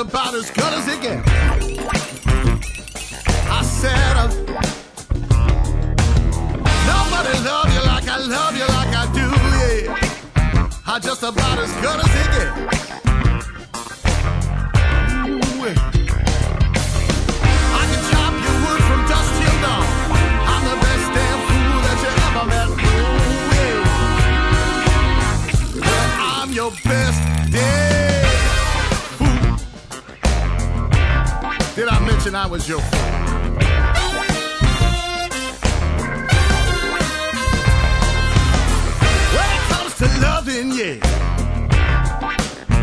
About as good as it gets. I said, uh, nobody love you like I love you like I do, yeah. I just about as good as I was your friend? When it comes to loving, yeah,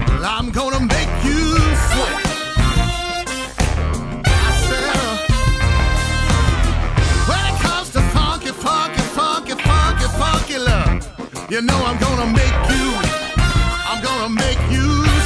well, I'm gonna make you sweat. I said, when it comes to funky, funky, funky, funky, funky love, you know I'm gonna make you, I'm gonna make you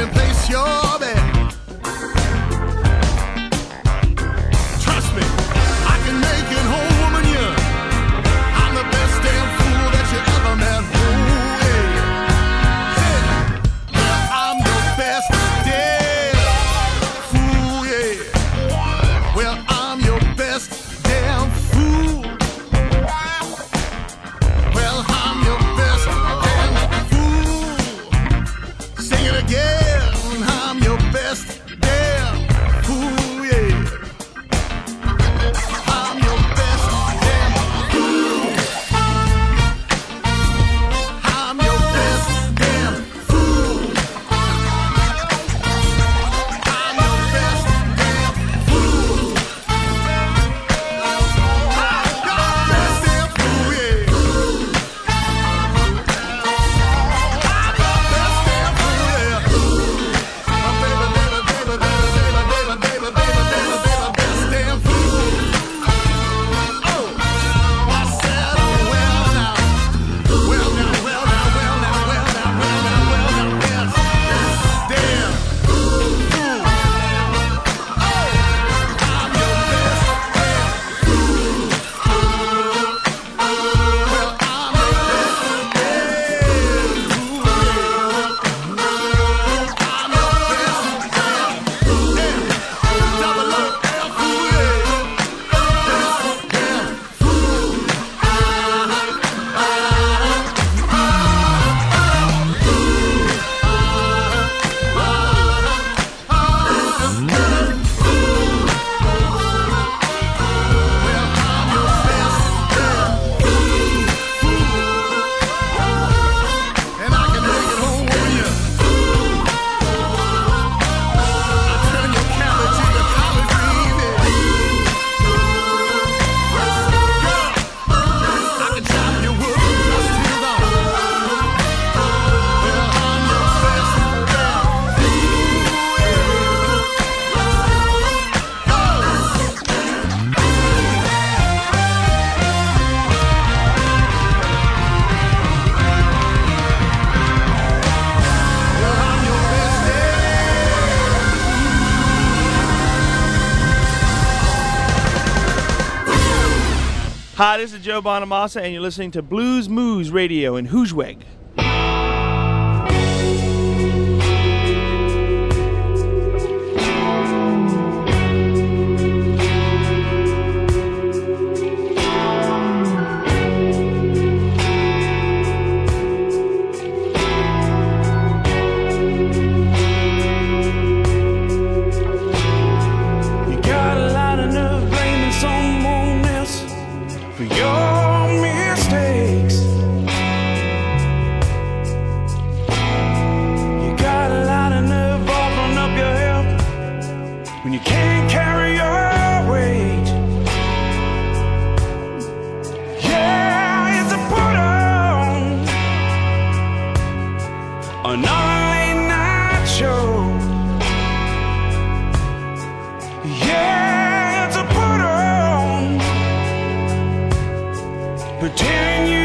and place your bet. Bonamassa, and you're listening to Blues Moose Radio in Hoosweg. but tearing you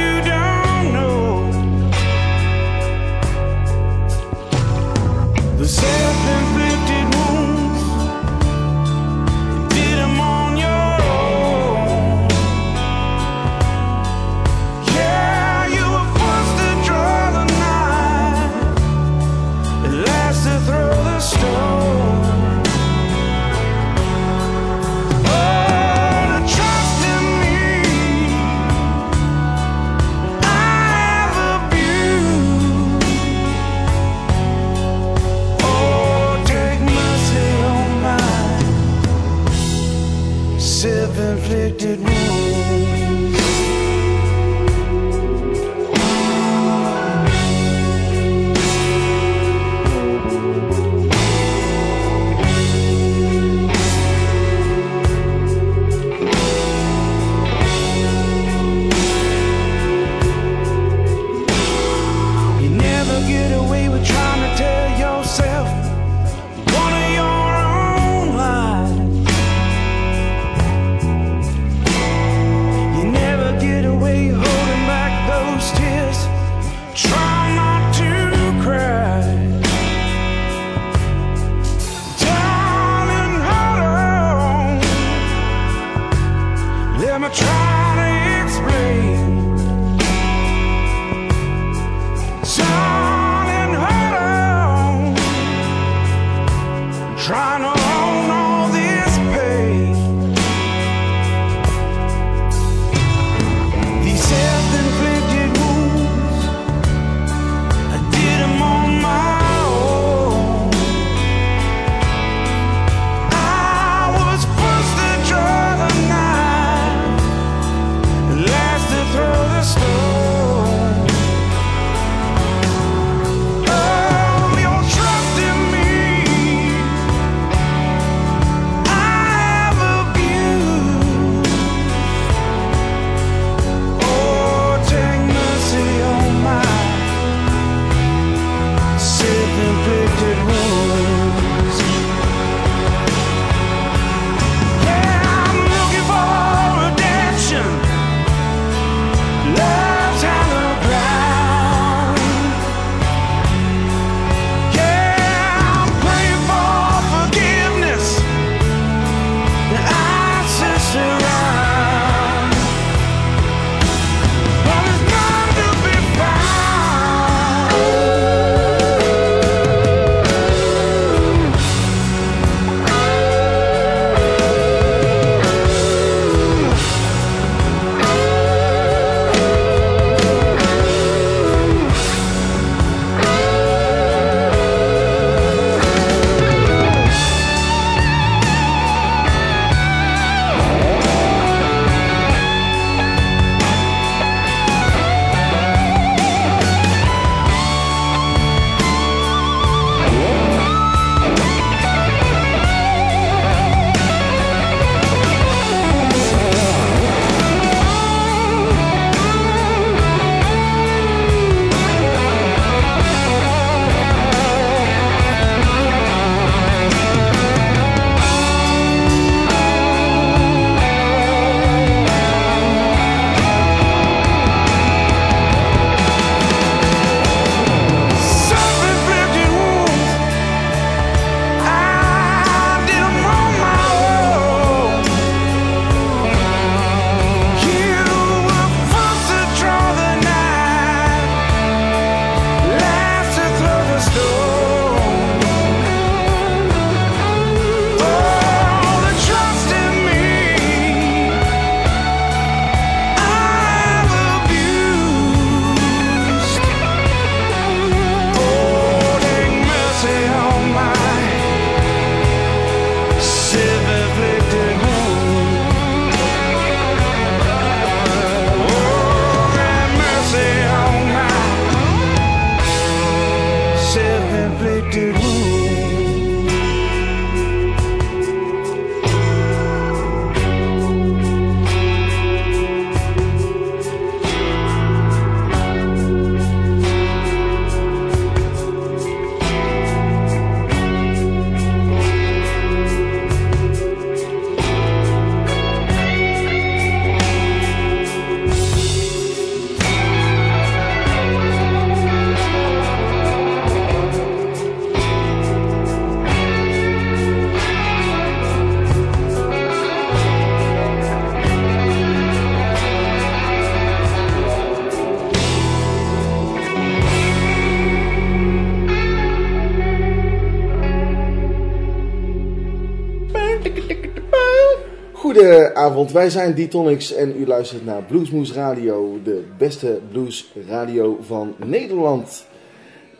wij zijn Ditonix en u luistert naar Bluesmoes Radio, de beste bluesradio van Nederland.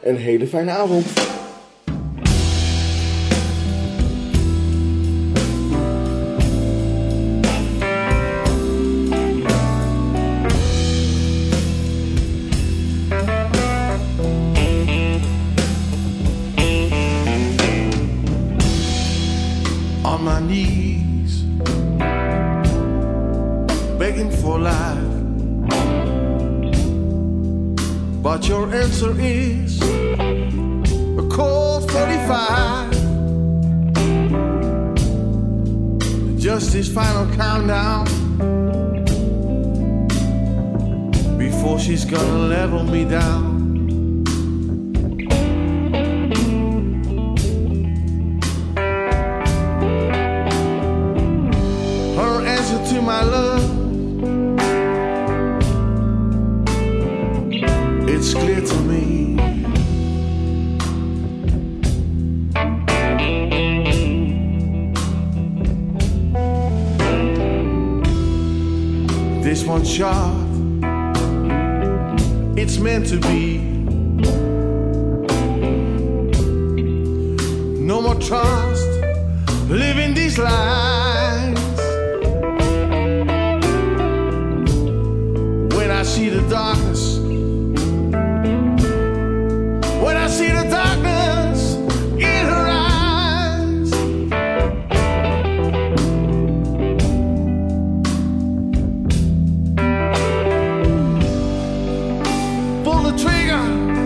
Een hele fijne avond. bigger.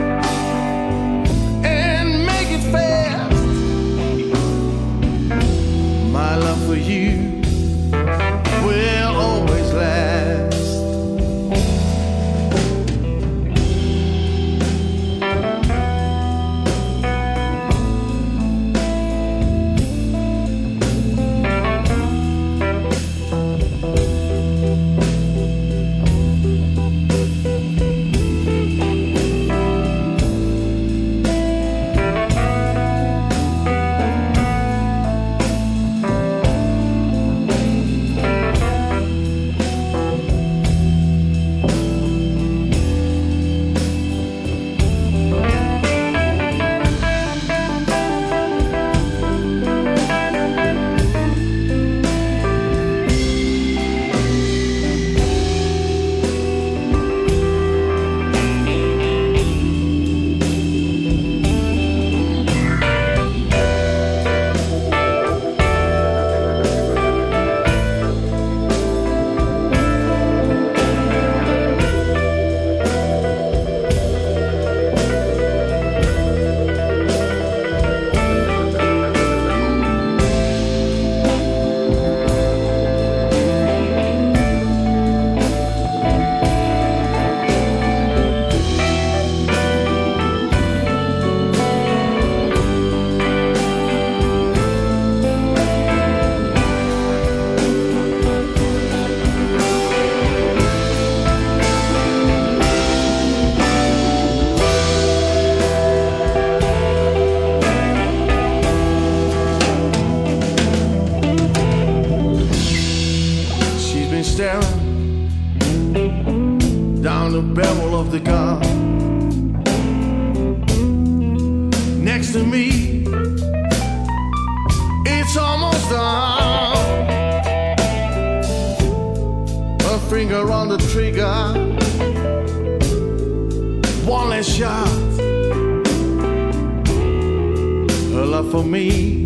for me.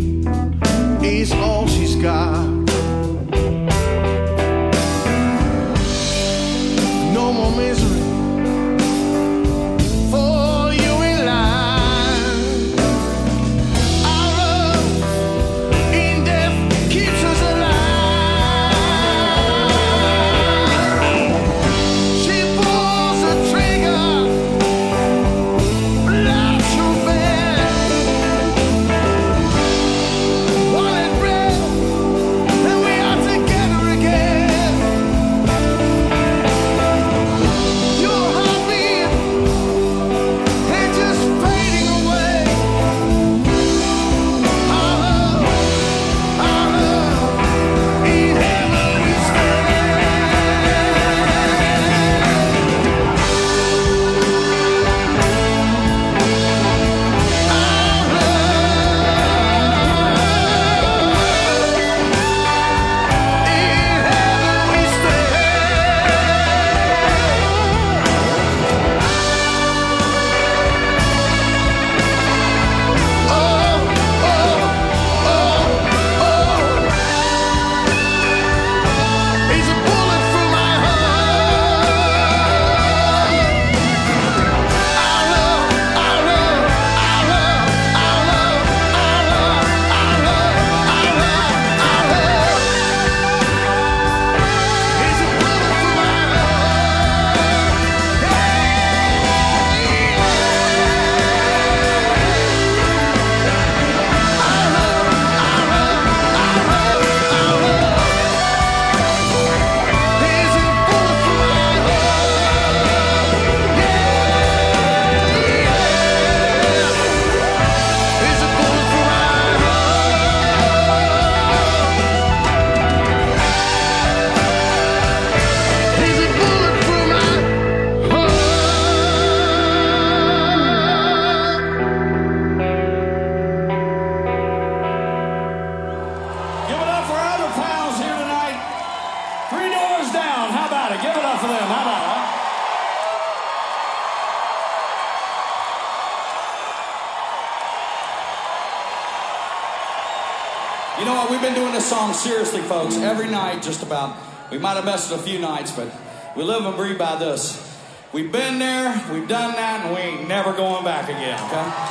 Missed it a few nights, but we live and breathe by this. We've been there, we've done that, and we ain't never going back again, okay?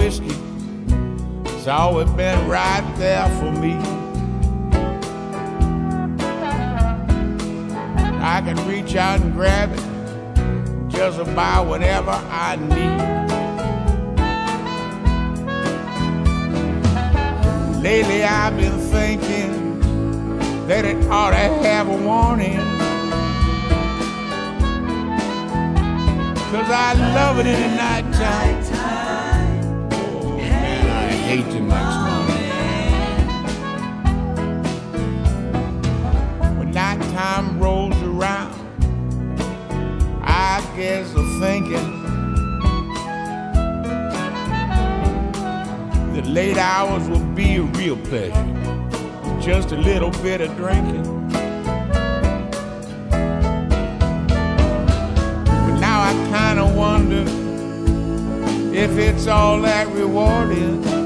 Whiskey. It's always been right there for me. I can reach out and grab it just about whatever I need. Lately I've been thinking that it ought to have a warning. Cause I love it in the nighttime. Hate the next morning. When nighttime rolls around, I guess I'm thinking the late hours will be a real pleasure. Just a little bit of drinking. But now I kinda wonder if it's all that rewarding.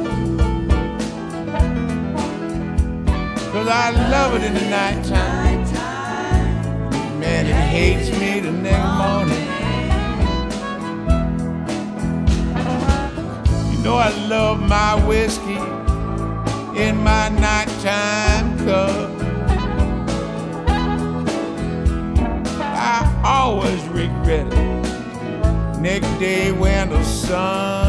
Cause I love it in the nighttime. Man, it hates me the next morning. You know I love my whiskey in my nighttime cup. I always regret it. Next day when the sun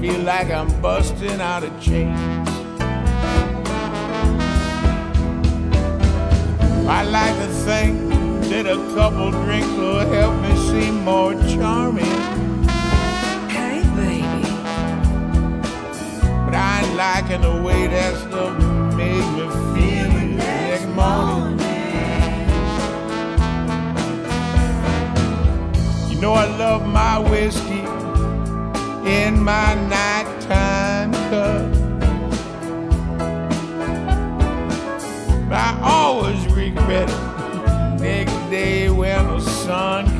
feel like I'm busting out of chains. I like to think that a couple drinks will help me seem more charming. Hey, baby. But I ain't liking the way that stuff made me feel the next morning. You know I love my whiskey in my nighttime cup. I always regret it next day when the sun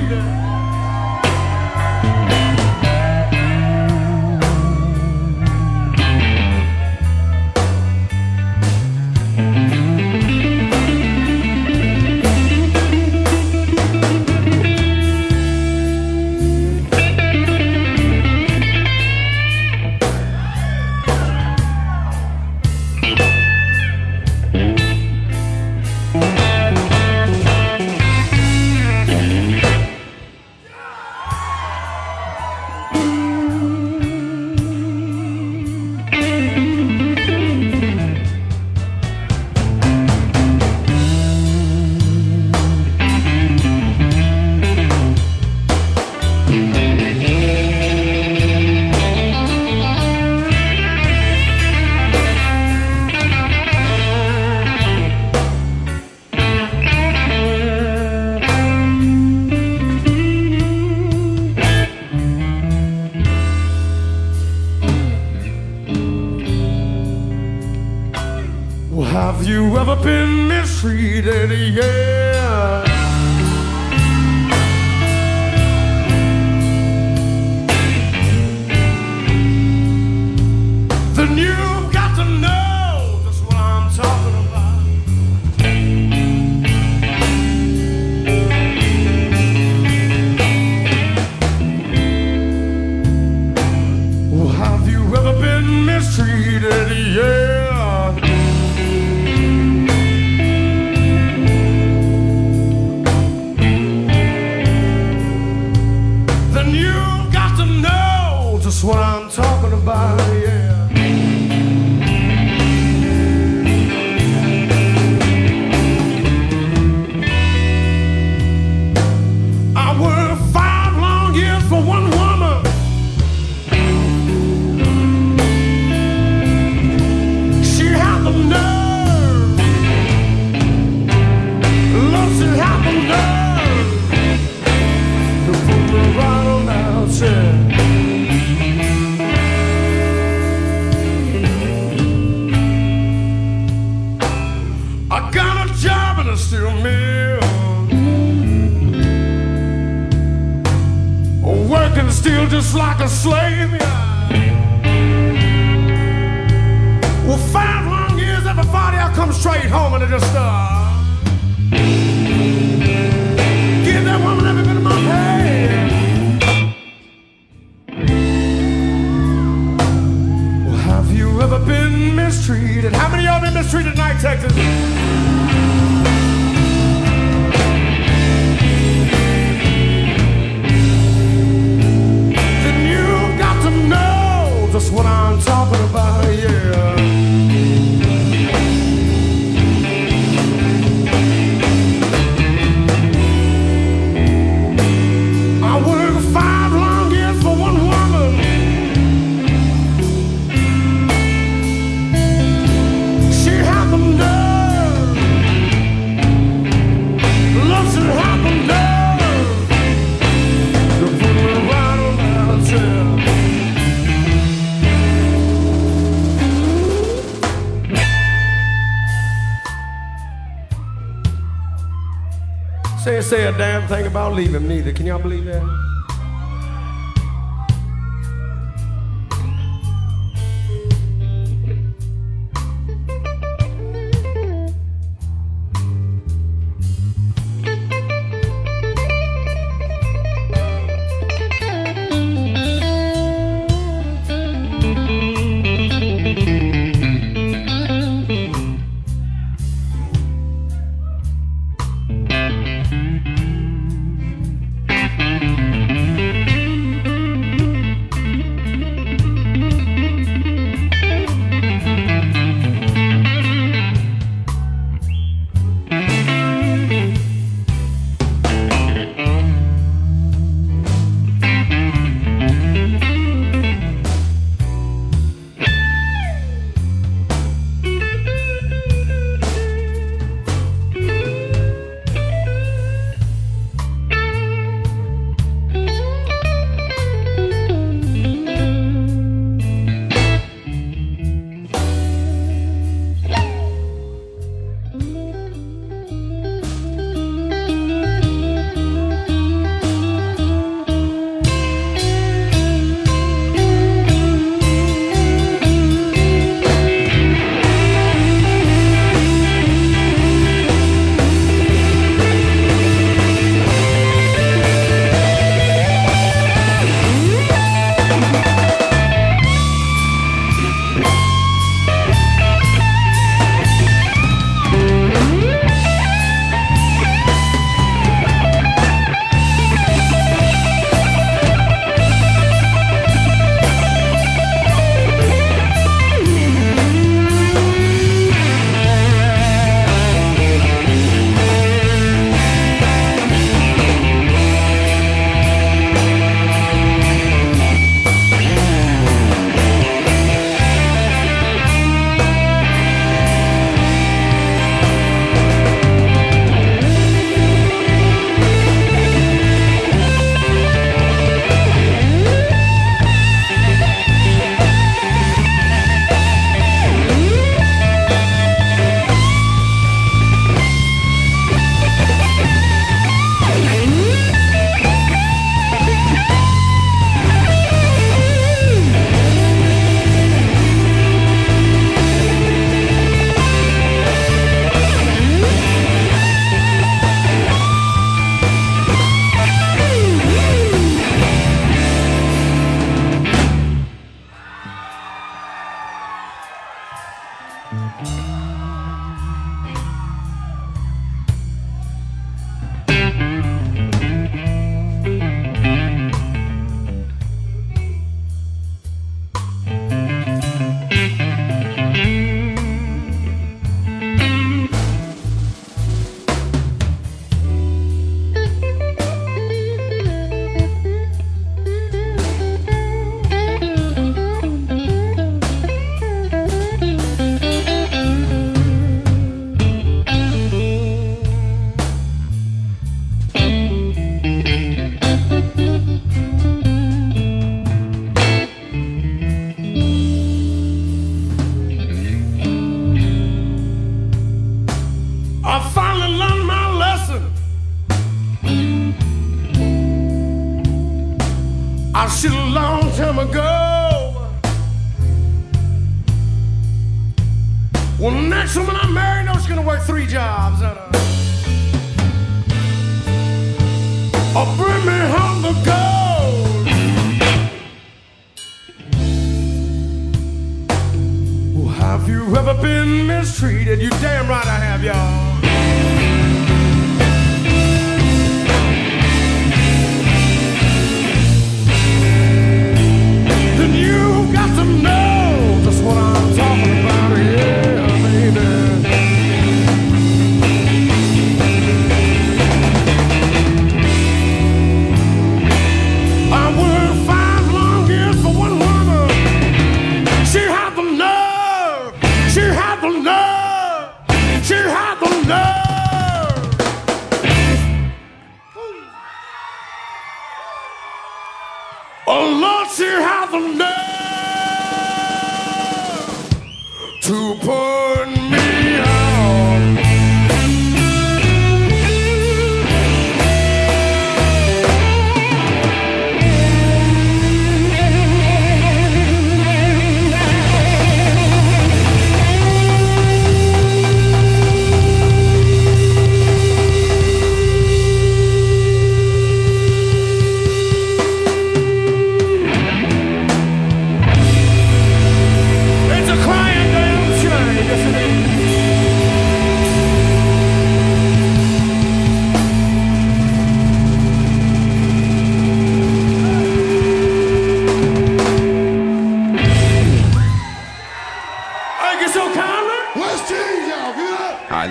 believe. Talking about. Yeah. Just like a slave. yeah. Well, five long years, everybody I come straight home and I just uh, give that woman every bit of my pay. Well, have you ever been mistreated? How many of y'all been mistreated tonight, Texas? Just what I'm talking about, yeah. Say, say a damn thing about leaving neither. Can y'all believe that?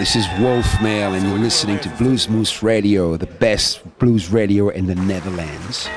This is Wolf Mail, and you're listening to Blues Moose Radio, the best blues radio in the Netherlands.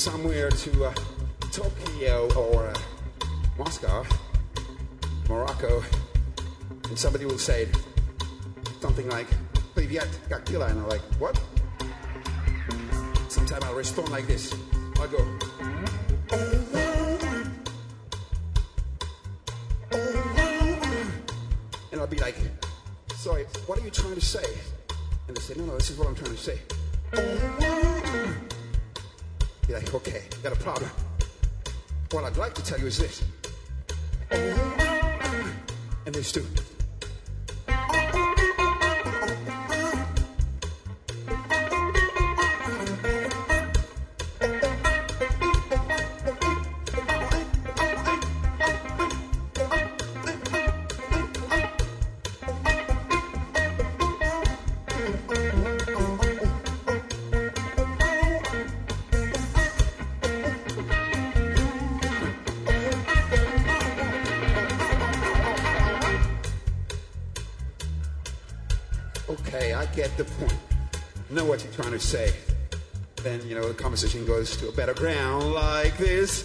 somewhere to uh, Tokyo or uh, Moscow, Morocco, and somebody will say something like, Привет, как дела? And I'm like, what? Sometimes I'll respond like this. like to tell you is this. And this too. I get the point. Know what you're trying to say. Then, you know, the conversation goes to a better ground like this.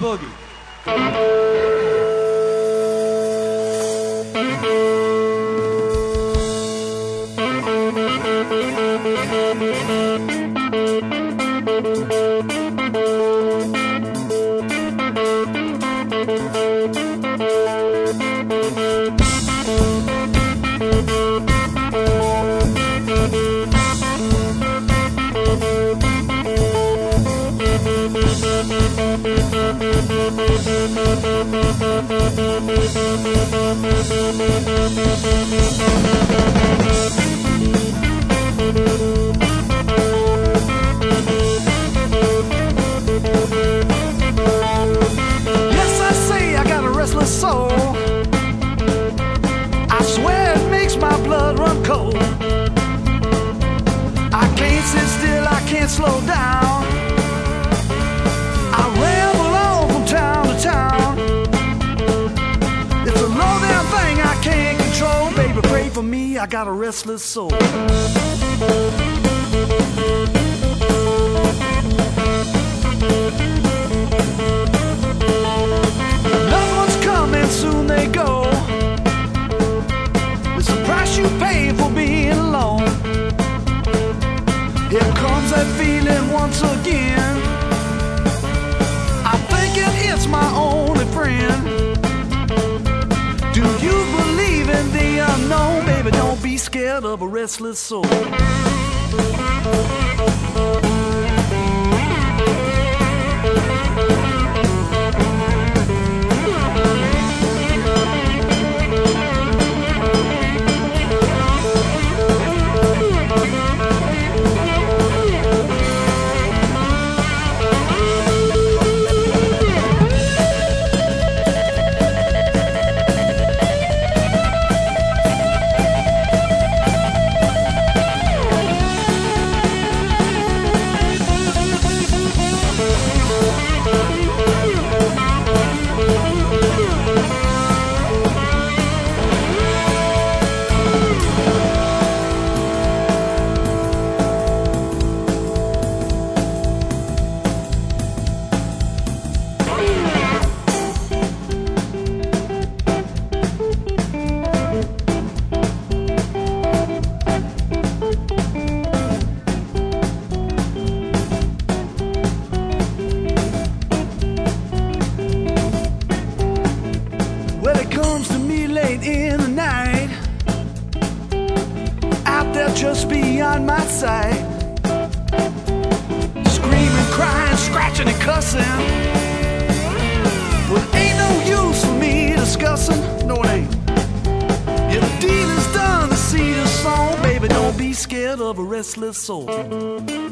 Let's boogie. A restless soul.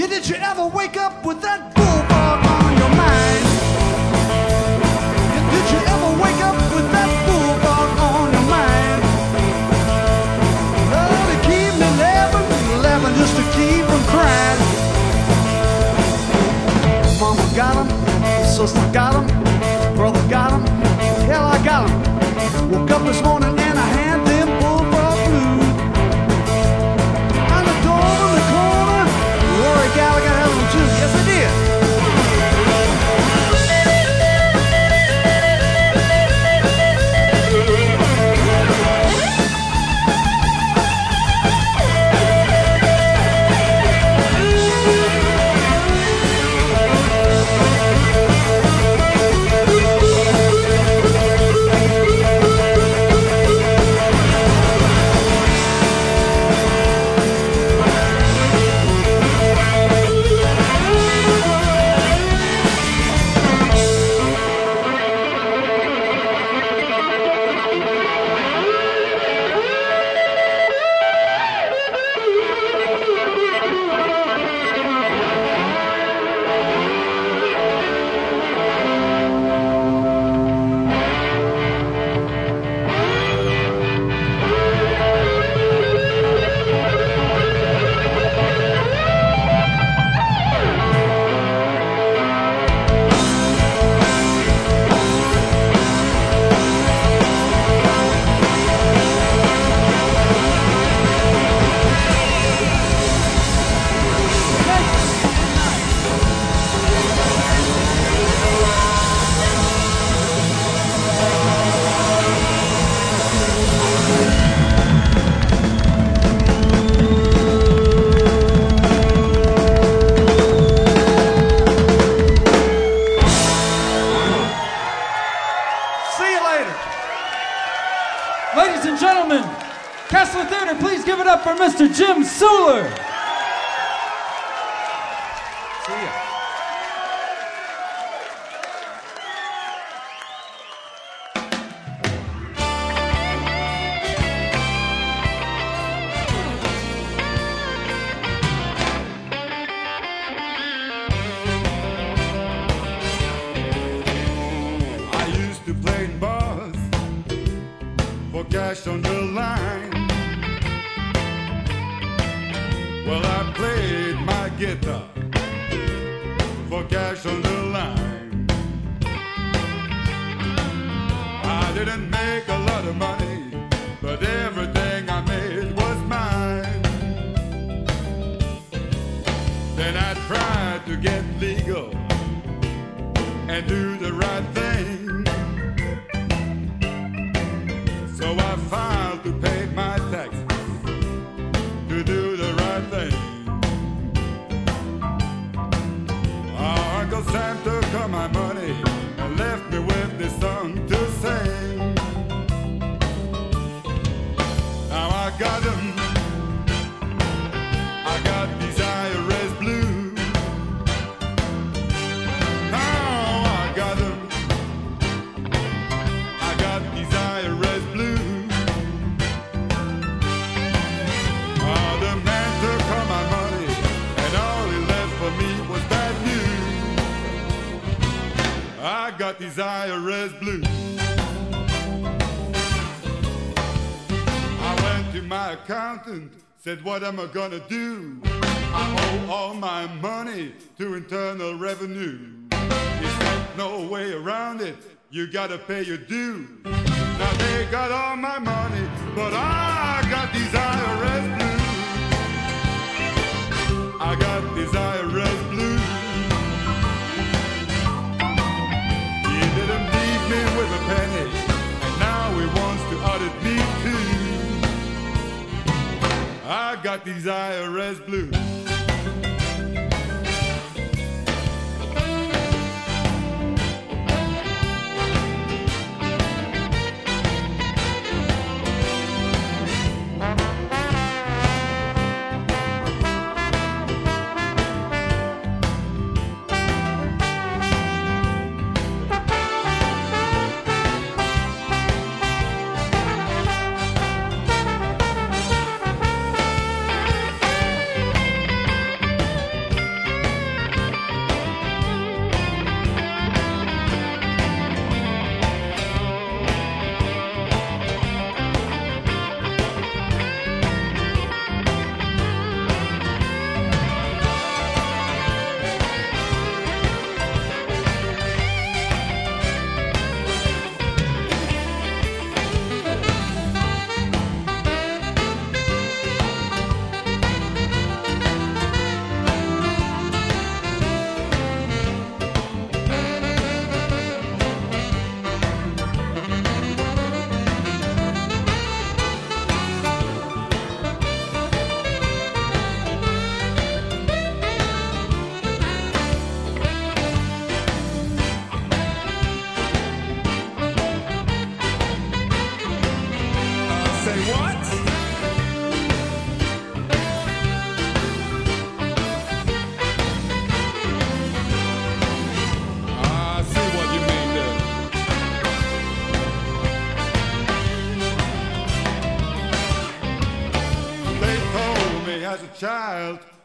Yeah, did you ever wake up with that bulldog on your mind? Did you ever wake up with that bulldog on your mind? Oh, to keep me laughing, laughing just to keep from crying. Mama got him, sister got him, brother got him, hell I got him. Woke up this morning I got these IRS blues. I went to my accountant, said, What am I gonna do? I owe all my money to Internal Revenue. He No way around it, you gotta pay your due. Now they got all my money, but I got these IRS blues. I got these IRS I got these IRS blues.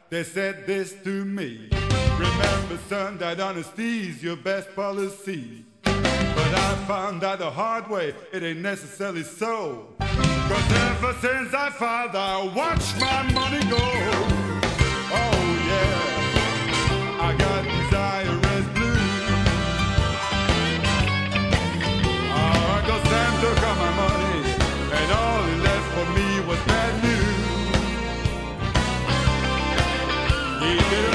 They said this to me. Remember, son, that honesty's your best policy. But I found out the hard way, it ain't necessarily so. Cause ever since I found I watched my money go. Oh yeah, I got these blues. Uncle Sam took all my money, and all He